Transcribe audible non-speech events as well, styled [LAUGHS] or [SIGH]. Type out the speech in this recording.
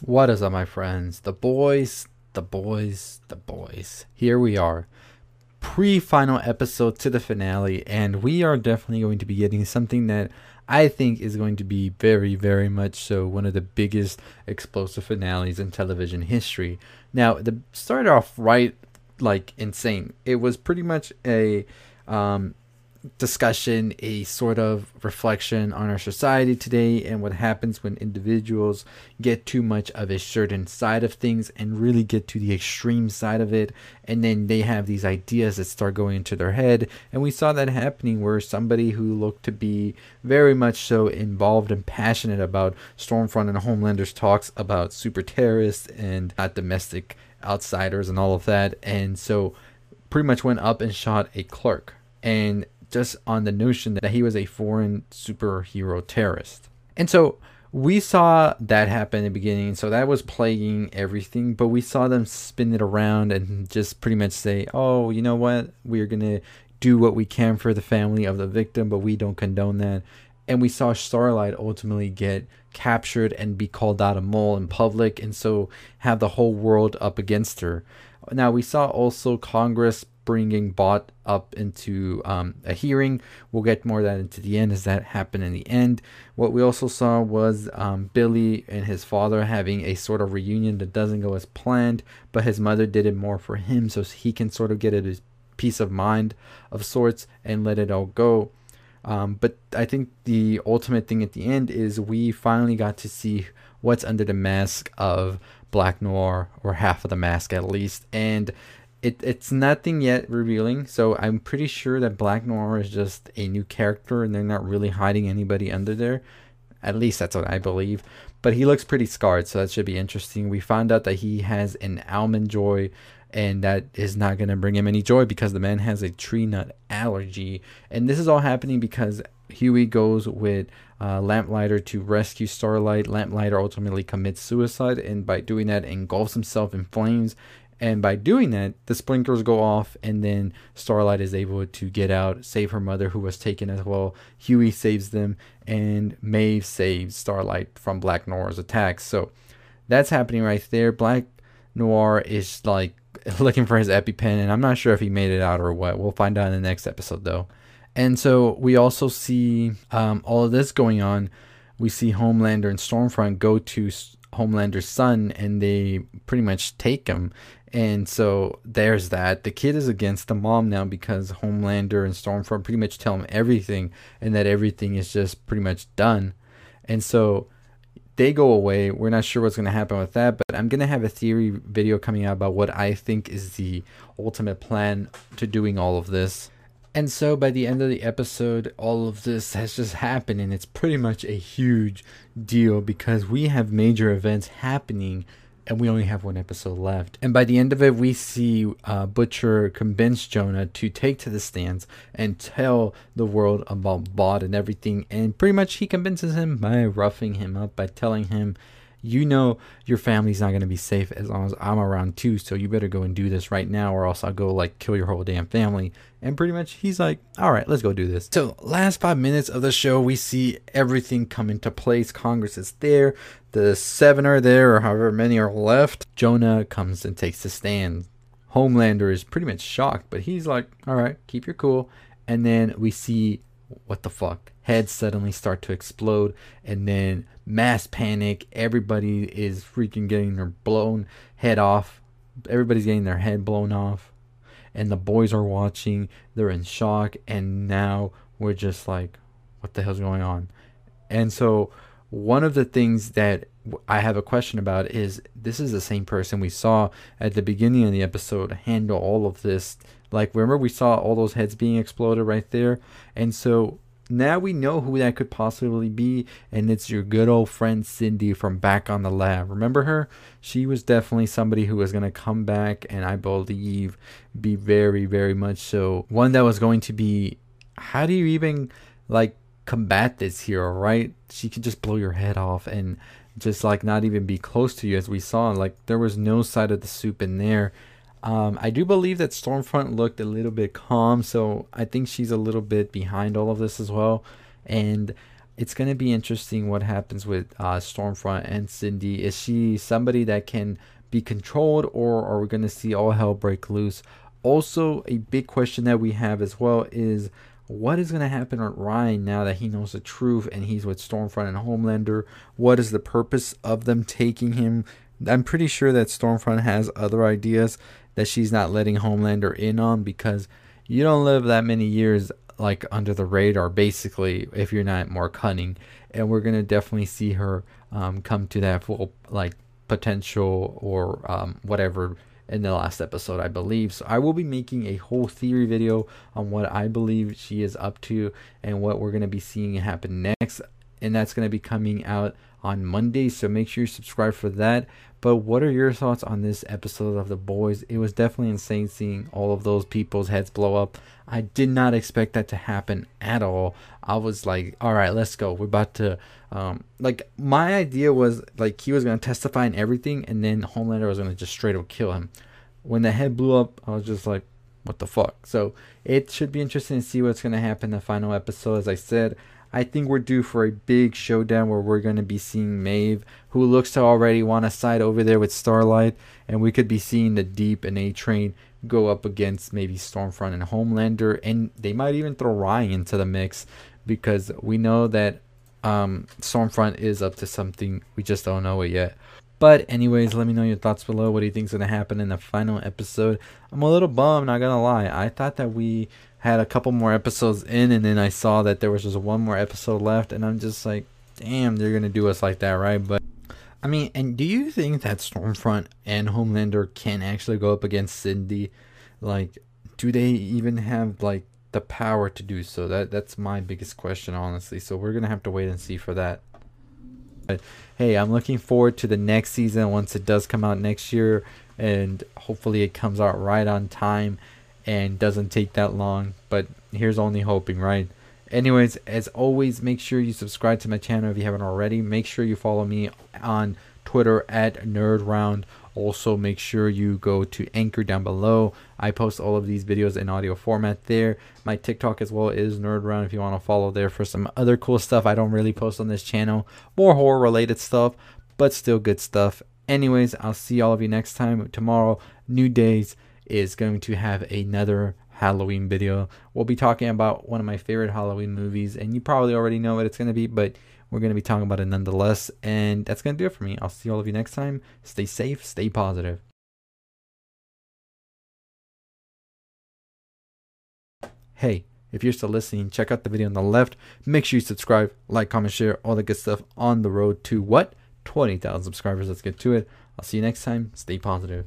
What is up, my friends? The boys, the boys, the boys. Here we are. Pre final episode to the finale, and we are definitely going to be getting something that I think is going to be very, very much so one of the biggest explosive finales in television history. Now, the started off right like insane. It was pretty much a um, discussion, a sort of reflection on our society today and what happens when individuals get too much of a certain side of things and really get to the extreme side of it. And then they have these ideas that start going into their head. And we saw that happening where somebody who looked to be very much so involved and passionate about Stormfront and Homelander's talks about super terrorists and not domestic outsiders and all of that. And so pretty much went up and shot a clerk. And just on the notion that he was a foreign superhero terrorist. And so we saw that happen in the beginning, so that was plaguing everything, but we saw them spin it around and just pretty much say, oh, you know what? We're going to do what we can for the family of the victim, but we don't condone that. And we saw Starlight ultimately get captured and be called out a mole in public, and so have the whole world up against her. Now, we saw also Congress bringing Vought up into um, a hearing. We'll get more of that into the end as that happened in the end. What we also saw was um, Billy and his father having a sort of reunion that doesn't go as planned, but his mother did it more for him so he can sort of get a peace of mind of sorts and let it all go. Um, but I think the ultimate thing at the end is we finally got to see what's under the mask of Black Noir, or half of the mask at least. And it, it's nothing yet revealing, so I'm pretty sure that Black Noir is just a new character and they're not really hiding anybody under there. At least that's what I believe. But he looks pretty scarred, so that should be interesting. We found out that he has an almond joy, and that is not going to bring him any joy because the man has a tree nut allergy. And this is all happening because Hughie goes with uh, Lamplighter to rescue Starlight. Lamplighter ultimately commits suicide, and by doing that, engulfs himself in flames and by doing that, the sprinklers go off, and then Starlight is able to get out, save her mother, who was taken as well. Hughie saves them, and Maeve saves Starlight from Black Noir's attacks. So that's happening right there. Black Noir is like [LAUGHS] looking for his EpiPen, and I'm not sure if he made it out or what. We'll find out in the next episode, though. And so we also see um, all of this going on. We see Homelander and Stormfront go to Homelander's son, and they pretty much take him and so there's that. The kid is against the mom now because Homelander and Stormfront pretty much tell him everything and that everything is just pretty much done. And so they go away. We're not sure what's going to happen with that, but I'm going to have a theory video coming out about what I think is the ultimate plan to doing all of this. And so by the end of the episode, all of this has just happened, and it's pretty much a huge deal because we have major events happening and we only have one episode left. And by the end of it, we see uh, Butcher convince Jonah to take to the stands and tell the world about Vought and everything. And pretty much he convinces him by roughing him up, by telling him you know your family's not going to be safe as long as I'm around too. So you better go and do this right now, or else I'll go like kill your whole damn family. And pretty much he's like, all right, let's go do this. So last five minutes of the show, we see everything come into place. Congress is there. The seven are there, or however many are left. Jonah comes and takes the stand. Homelander is pretty much shocked, but he's like, all right, keep your cool. And then we see what the fuck? Heads suddenly start to explode, and then mass panic. Everybody is freaking getting their blown head off. Everybody's getting their head blown off. And the boys are watching. They're in shock. And now we're just like, what the hell's going on? And so, one of the things that I have a question about is this is the same person we saw at the beginning of the episode handle all of this. Like, remember, we saw all those heads being exploded right there? And so, now we know who that could possibly be, and it's your good old friend Cindy from back on the lab. Remember her? She was definitely somebody who was going to come back, and I believe be very, very much so one that was going to be. How do you even like combat this hero, right? She could just blow your head off and just like not even be close to you, as we saw. Like there was no side of the soup in there um, I do believe that Stormfront looked a little bit calm, so I think she's a little bit behind all of this as well. And it's going to be interesting what happens with uh, Stormfront and Cindy. Is she somebody that can be controlled, or are we going to see all hell break loose? Also, a big question that we have as well is what is going to happen with Ryan now that he knows the truth and he's with Stormfront and Homelander? What is the purpose of them taking him? I'm pretty sure that Stormfront has other ideas that she's not letting Homelander in on because you don't live that many years like under the radar basically if you're not more cunning. And we're gonna definitely see her um, come to that full like potential or um, whatever in the last episode i believe. So i will be making a whole theory video on what i believe she is up to and what we're going to be seeing happen next and that's going to be coming out on monday so make sure you subscribe for that but what are your thoughts on this episode of The Boys? It was definitely insane seeing all of those people's heads blow up. I did not expect that to happen at all. I was like, all right, let's go. We're about to, um, like, my idea was like he was going to testify and everything, and then Homelander was going to just straight up kill him. When the head blew up, I was just like, what the fuck? So it should be interesting to see what's going to happen in the final episode. As I said, I think we're due for a big showdown where we're going to be seeing Maeve, who looks to already want to side over there with Starlight, and we could be seeing the Deep and A Train go up against maybe Stormfront and Homelander, and they might even throw Ryan into the mix because we know that um, Stormfront is up to something. We just don't know it yet. But anyways, let me know your thoughts below. What do you think is gonna happen in the final episode? I'm a little bummed, not gonna lie. I thought that we had a couple more episodes in, and then I saw that there was just one more episode left, and I'm just like, damn, they're gonna do us like that, right? But I mean, and do you think that Stormfront and Homelander can actually go up against Cindy? Like, do they even have like the power to do so? That that's my biggest question, honestly. So we're gonna have to wait and see for that. But hey, I'm looking forward to the next season once it does come out next year, and hopefully it comes out right on time and doesn't take that long. But here's only hoping, right? Anyways, as always, make sure you subscribe to my channel if you haven't already. Make sure you follow me on Twitter at NerdRound. Also, make sure you go to Anchor down below. I post all of these videos in audio format there. My TikTok as well is NerdRound if you want to follow there for some other cool stuff I don't really post on this channel. More horror related stuff, but still good stuff. Anyways, I'll see all of you next time. Tomorrow, new days is going to have another Halloween video. We'll be talking about one of my favorite Halloween movies, and you probably already know what it's going to be, but we're going to be talking about it nonetheless. And that's going to do it for me. I'll see all of you next time. Stay safe, stay positive. Hey, if you're still listening, check out the video on the left. Make sure you subscribe, like, comment, share, all the good stuff on the road to what? 20,000 subscribers. Let's get to it. I'll see you next time. Stay positive.